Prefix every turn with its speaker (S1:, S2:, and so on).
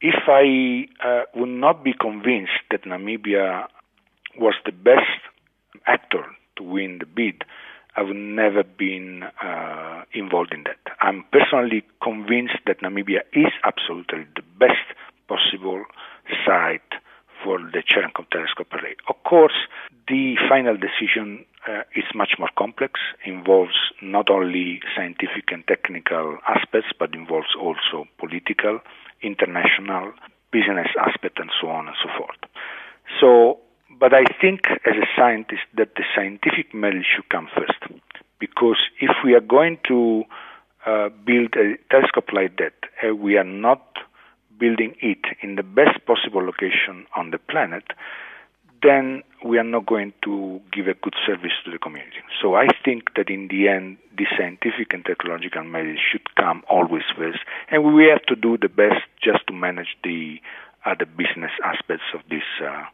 S1: if I uh, would not be convinced that Namibia was the best actor to win the bid, I would never been uh, involved in that. I'm personally convinced that Namibia is absolutely the best possible site for the Cherenkov telescope array. Of course, the final decision uh, much more complex, involves not only scientific and technical aspects, but involves also political, international, business aspect, and so on and so forth. So, but I think as a scientist that the scientific merit should come first, because if we are going to uh, build a telescope like that, uh, we are not building it in the best possible location on the planet, then we are not going to give a good service to the community. So I think that in the end, the scientific and technological merit should come always first, and we have to do the best just to manage the other business aspects of this uh,